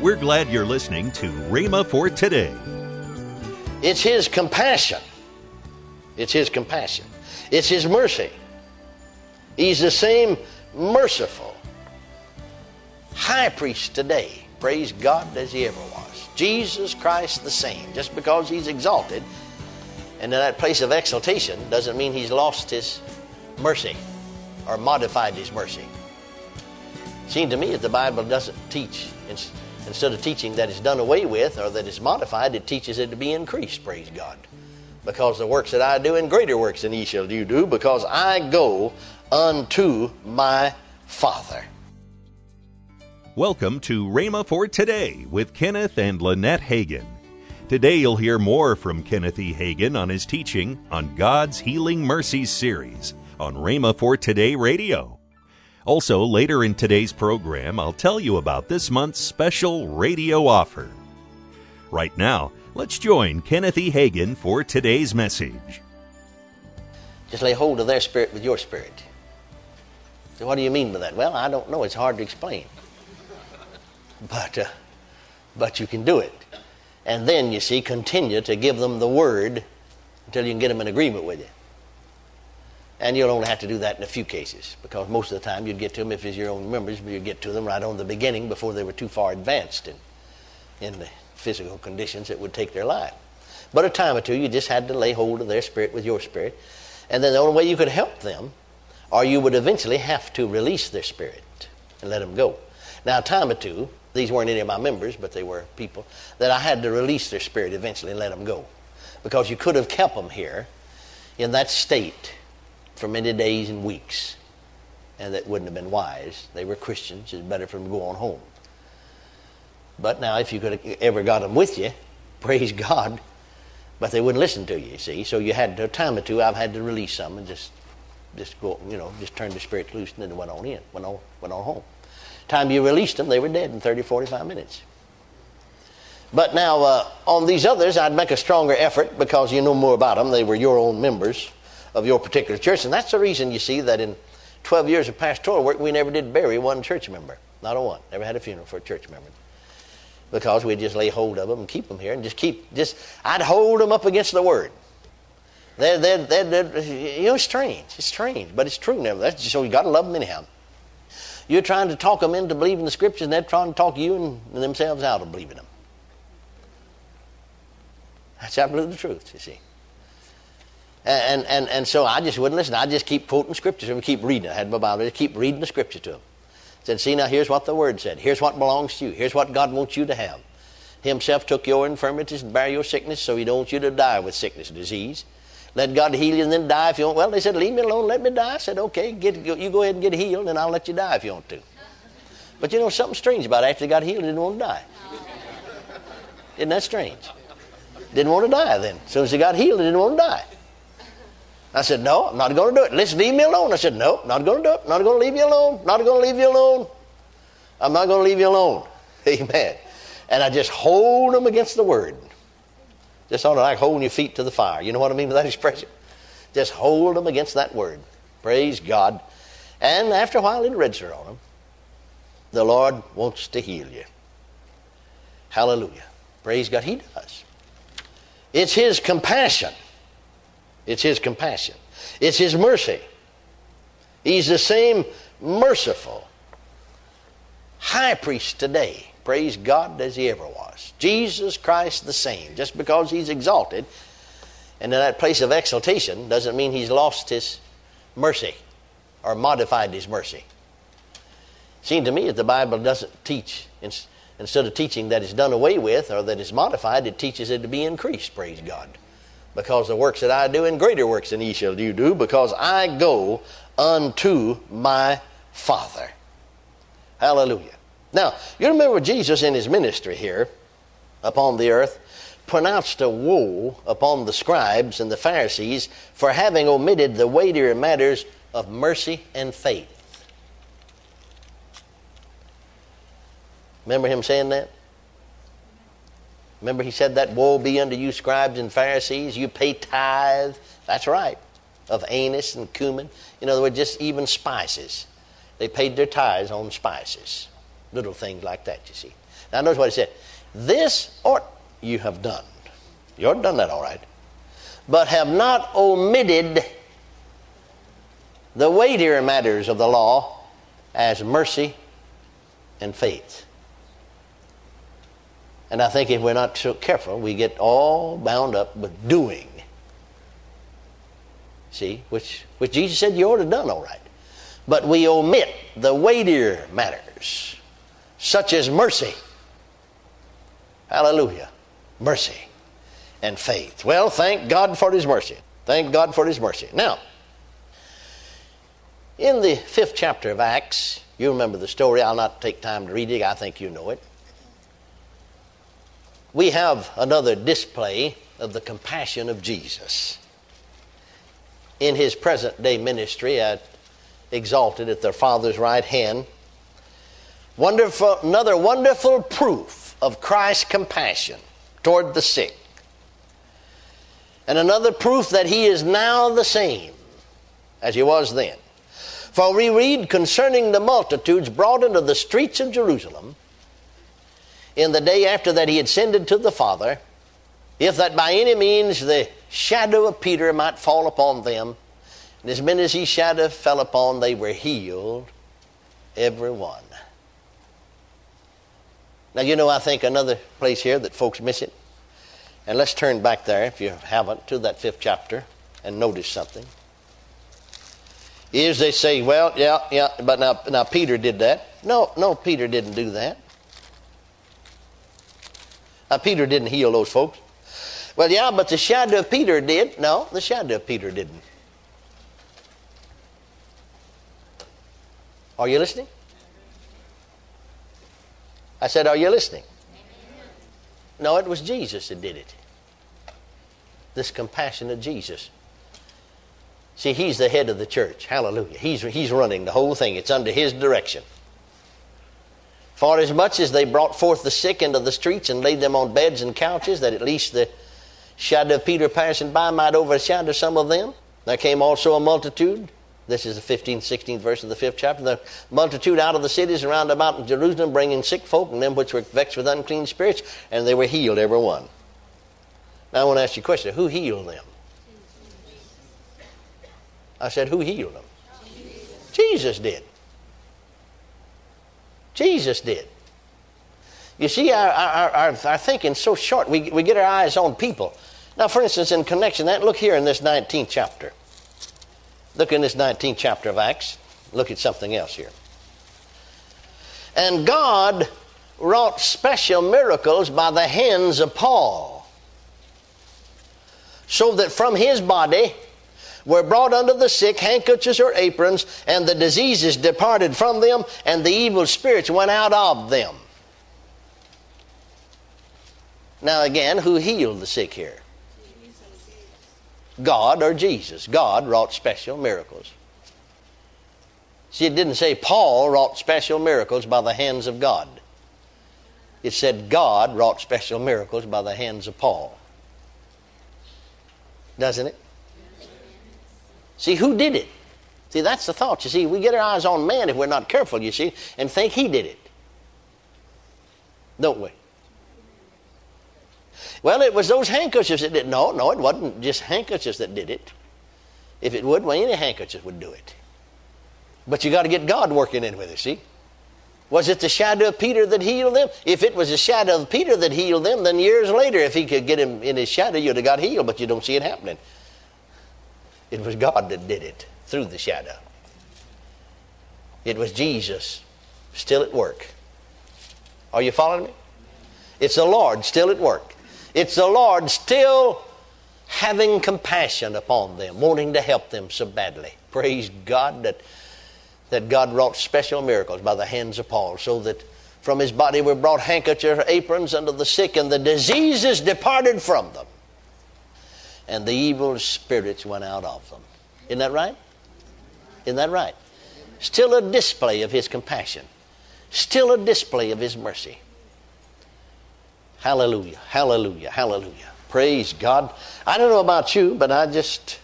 We're glad you're listening to Rhema for today. It's His compassion. It's His compassion. It's His mercy. He's the same merciful high priest today, praise God, as He ever was. Jesus Christ the same. Just because He's exalted and in that place of exaltation doesn't mean He's lost His mercy or modified His mercy. It Seems to me that the Bible doesn't teach Instead of teaching that it's done away with or that it's modified, it teaches it to be increased, praise God. Because the works that I do and greater works than ye shall you do, because I go unto my Father. Welcome to Rhema for Today with Kenneth and Lynette Hagin. Today you'll hear more from Kenneth E. Hagin on his teaching on God's Healing Mercies series on Rhema for Today Radio. Also, later in today's program, I'll tell you about this month's special radio offer. Right now, let's join Kenneth E. Hagin for today's message. Just lay hold of their spirit with your spirit. So what do you mean by that? Well, I don't know. It's hard to explain. But, uh, but you can do it. And then, you see, continue to give them the word until you can get them in agreement with you. And you'll only have to do that in a few cases because most of the time you'd get to them if it's your own members, but you'd get to them right on the beginning before they were too far advanced in, in the physical conditions that would take their life. But a time or two, you just had to lay hold of their spirit with your spirit. And then the only way you could help them, or you would eventually have to release their spirit and let them go. Now, a time or two, these weren't any of my members, but they were people, that I had to release their spirit eventually and let them go. Because you could have kept them here in that state for many days and weeks. And that wouldn't have been wise. They were Christians. It's better for them to go on home. But now, if you could have ever got them with you, praise God, but they wouldn't listen to you, you see. So you had to, a time or two, I've had to release some and just, just go, you know, just turn the spirit loose and then went on in, went on, went on home. Time you released them, they were dead in 30, 45 minutes. But now, uh, on these others, I'd make a stronger effort because you know more about them. They were your own members of your particular church. And that's the reason you see that in 12 years of pastoral work, we never did bury one church member. Not a one. Never had a funeral for a church member. Because we'd just lay hold of them and keep them here and just keep, just, I'd hold them up against the Word. They're, they're, they're, they're you know, it's strange. It's strange, but it's true. Nevertheless, so you got to love them anyhow. You're trying to talk them into believing the Scriptures, and they're trying to talk you and themselves out of believing them. That's absolutely the truth, you see. And, and, and so I just wouldn't listen. I just keep quoting scriptures and keep reading. I had my Bible. I just keep reading the scripture to him. said, see, now here's what the word said. Here's what belongs to you. Here's what God wants you to have. Himself took your infirmities and bare your sickness, so he don't want you to die with sickness and disease. Let God heal you and then die if you want. Well, they said, leave me alone, let me die. I said, okay, get, you go ahead and get healed, and I'll let you die if you want to. But you know something strange about it. After they got healed, they didn't want to die. Isn't that strange? Didn't want to die then. As soon as they got healed, they didn't want to die. I said, No, I'm not going to do it. Listen, leave me alone. I said, No, not going to do it. Not going to leave you alone. Not going to leave you alone. I'm not going to leave you alone. Amen. And I just hold them against the word. Just sort of like holding your feet to the fire. You know what I mean by that expression? Just hold them against that word. Praise God. And after a while, it'll register on them. The Lord wants to heal you. Hallelujah. Praise God. He does. It's His compassion it's His compassion, it's His mercy. He's the same merciful high priest today, praise God, as He ever was. Jesus Christ the same. Just because He's exalted and in that place of exaltation doesn't mean He's lost His mercy or modified His mercy. It Seems to me that the Bible doesn't teach, instead of teaching that it's done away with or that it's modified, it teaches it to be increased, praise God because the works that I do and greater works than ye shall you do, because I go unto my Father. Hallelujah. Now, you remember Jesus in his ministry here upon the earth pronounced a woe upon the scribes and the Pharisees for having omitted the weightier matters of mercy and faith. Remember him saying that? Remember, he said that woe be unto you, scribes and Pharisees. You pay tithe. That's right. Of anise and cumin. In other words, just even spices. They paid their tithes on spices. Little things like that, you see. Now, notice what he said. This ought you have done. You ought done that all right. But have not omitted the weightier matters of the law as mercy and faith. And I think if we're not so careful, we get all bound up with doing. See, which, which Jesus said you ought to have done all right. But we omit the weightier matters, such as mercy. Hallelujah. Mercy and faith. Well, thank God for His mercy. Thank God for His mercy. Now, in the fifth chapter of Acts, you remember the story. I'll not take time to read it. I think you know it. We have another display of the compassion of Jesus. In his present day ministry, at, exalted at their Father's right hand, wonderful, another wonderful proof of Christ's compassion toward the sick. And another proof that he is now the same as he was then. For we read concerning the multitudes brought into the streets of Jerusalem in the day after that he had ascended to the Father, if that by any means the shadow of Peter might fall upon them, and as many as his shadow fell upon, they were healed, every one. Now, you know, I think another place here that folks miss it. And let's turn back there, if you haven't, to that fifth chapter and notice something is they say, well, yeah, yeah, but now, now Peter did that. No, no, Peter didn't do that. Now, Peter didn't heal those folks. Well, yeah, but the shadow of Peter did. No, the shadow of Peter didn't. Are you listening? I said, Are you listening? No, it was Jesus that did it. This compassionate Jesus. See, he's the head of the church. Hallelujah. He's, he's running the whole thing, it's under his direction. For as much as they brought forth the sick into the streets and laid them on beds and couches, that at least the shadow of Peter passing by might overshadow some of them, there came also a multitude. This is the 15th, 16th verse of the fifth chapter. The multitude out of the cities and round about Jerusalem, bringing sick folk and them which were vexed with unclean spirits, and they were healed, every one. Now I want to ask you a question who healed them? I said, Who healed them? Jesus, Jesus did. Jesus did. You see, our, our, our, our so short. We, we get our eyes on people. Now, for instance, in connection that, look here in this 19th chapter. Look in this 19th chapter of Acts. Look at something else here. And God wrought special miracles by the hands of Paul, so that from his body were brought unto the sick handkerchiefs or aprons, and the diseases departed from them, and the evil spirits went out of them. Now, again, who healed the sick here? God or Jesus. God wrought special miracles. See, it didn't say Paul wrought special miracles by the hands of God. It said God wrought special miracles by the hands of Paul. Doesn't it? See, who did it? See, that's the thought. You see, we get our eyes on man if we're not careful, you see, and think he did it. Don't we? Well, it was those handkerchiefs that did. No, no, it wasn't just handkerchiefs that did it. If it would, well, any handkerchief would do it. But you got to get God working in with it, see? Was it the shadow of Peter that healed them? If it was the shadow of Peter that healed them, then years later, if he could get him in his shadow, you'd have got healed, but you don't see it happening. It was God that did it through the shadow. It was Jesus still at work. Are you following me? It's the Lord still at work. It's the Lord still having compassion upon them, wanting to help them so badly. Praise God that, that God wrought special miracles by the hands of Paul, so that from his body were brought handkerchiefs aprons unto the sick, and the diseases departed from them and the evil spirits went out of them. Isn't that right? Isn't that right? Still a display of his compassion, still a display of his mercy. Hallelujah, hallelujah, hallelujah. Praise God. I don't know about you, but I just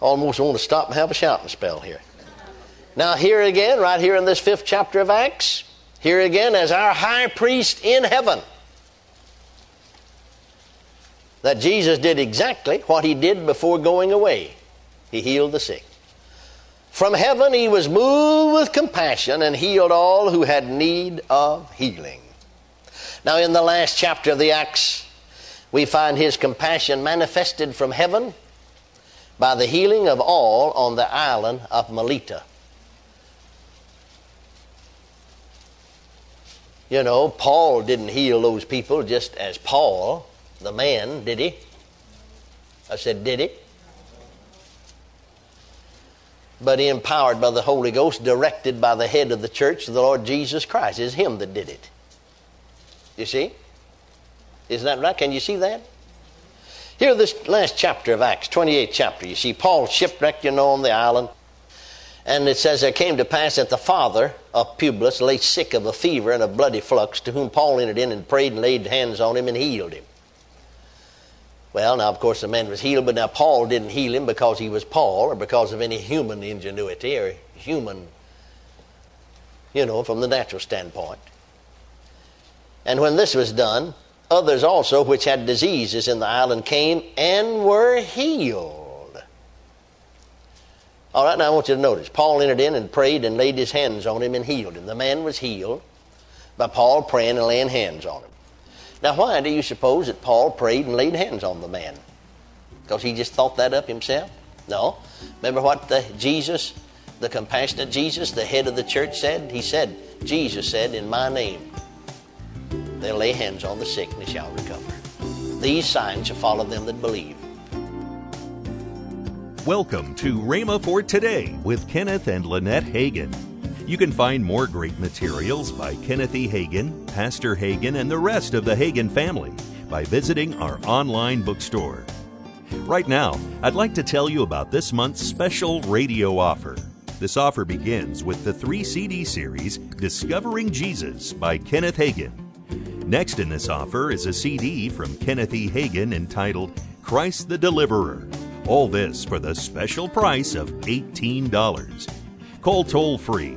almost want to stop and have a shouting spell here. Now, here again, right here in this fifth chapter of Acts, Here again, as our high priest in heaven, that Jesus did exactly what he did before going away. He healed the sick. From heaven, he was moved with compassion and healed all who had need of healing. Now, in the last chapter of the Acts, we find his compassion manifested from heaven by the healing of all on the island of Melita. You know, Paul didn't heal those people just as Paul, the man, did he? I said, did he? But he empowered by the Holy Ghost, directed by the head of the church, the Lord Jesus Christ. It's him that did it. You see? Isn't that right? Can you see that? Here, this last chapter of Acts, 28th chapter, you see Paul shipwrecked, you know, on the island. And it says, There came to pass that the father of Publius lay sick of a fever and a bloody flux, to whom Paul entered in and prayed and laid hands on him and healed him. Well, now, of course, the man was healed, but now Paul didn't heal him because he was Paul or because of any human ingenuity or human, you know, from the natural standpoint. And when this was done, others also which had diseases in the island came and were healed. All right, now I want you to notice Paul entered in and prayed and laid his hands on him and healed him. The man was healed by Paul praying and laying hands on him. Now, why do you suppose that Paul prayed and laid hands on the man? Because he just thought that up himself? No. Remember what the Jesus, the compassionate Jesus, the head of the church said? He said, Jesus said, In my name, they'll lay hands on the sick and they shall recover. These signs shall follow them that believe. Welcome to Rhema for Today with Kenneth and Lynette Hagin. You can find more great materials by Kenneth E. Hagin, Pastor Hagin, and the rest of the Hagin family by visiting our online bookstore. Right now, I'd like to tell you about this month's special radio offer. This offer begins with the three CD series Discovering Jesus by Kenneth Hagin. Next in this offer is a CD from Kenneth E. Hagin entitled Christ the Deliverer. All this for the special price of $18. Call toll free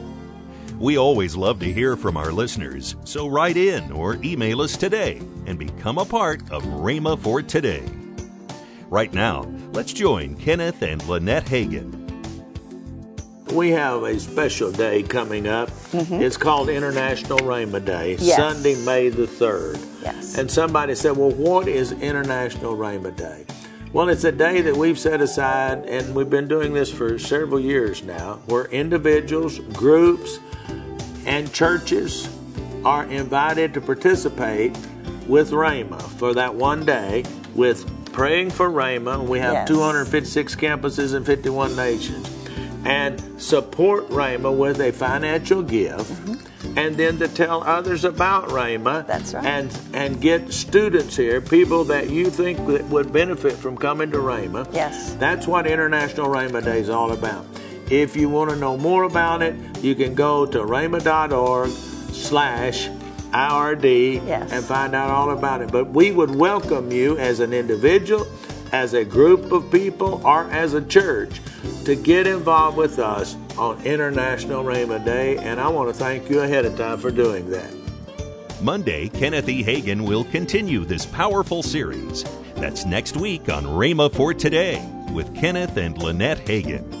We always love to hear from our listeners, so write in or email us today and become a part of Rhema for Today. Right now, let's join Kenneth and Lynette Hagin. We have a special day coming up. Mm-hmm. It's called International Rhema Day, Yes. Sunday, May the 3rd. Yes. And somebody said, Well, what is International Rhema Day? Well, it's a day that we've set aside, and we've been doing this for several years now, where individuals, groups, and churches are invited to participate with Rhema for that one day with praying for Rhema. We have Yes. 256 campuses in 51 nations. And support Rhema with a financial gift. And then to tell others about Rhema. Mm-hmm. That's right. And and get students here, people that you think that would benefit from coming to Rhema. Yes. That's what International Rhema Day is all about. If you want to know more about it, you can go to rhema.org slash IRD Yes. and find out all about it. But we would welcome you as an individual, as a group of people, or as a church to get involved with us on International Rhema Day. And I want to thank you ahead of time for doing that. Monday, Kenneth E. Hagin will continue this powerful series. That's next week on Rhema for Today with Kenneth and Lynette Hagin.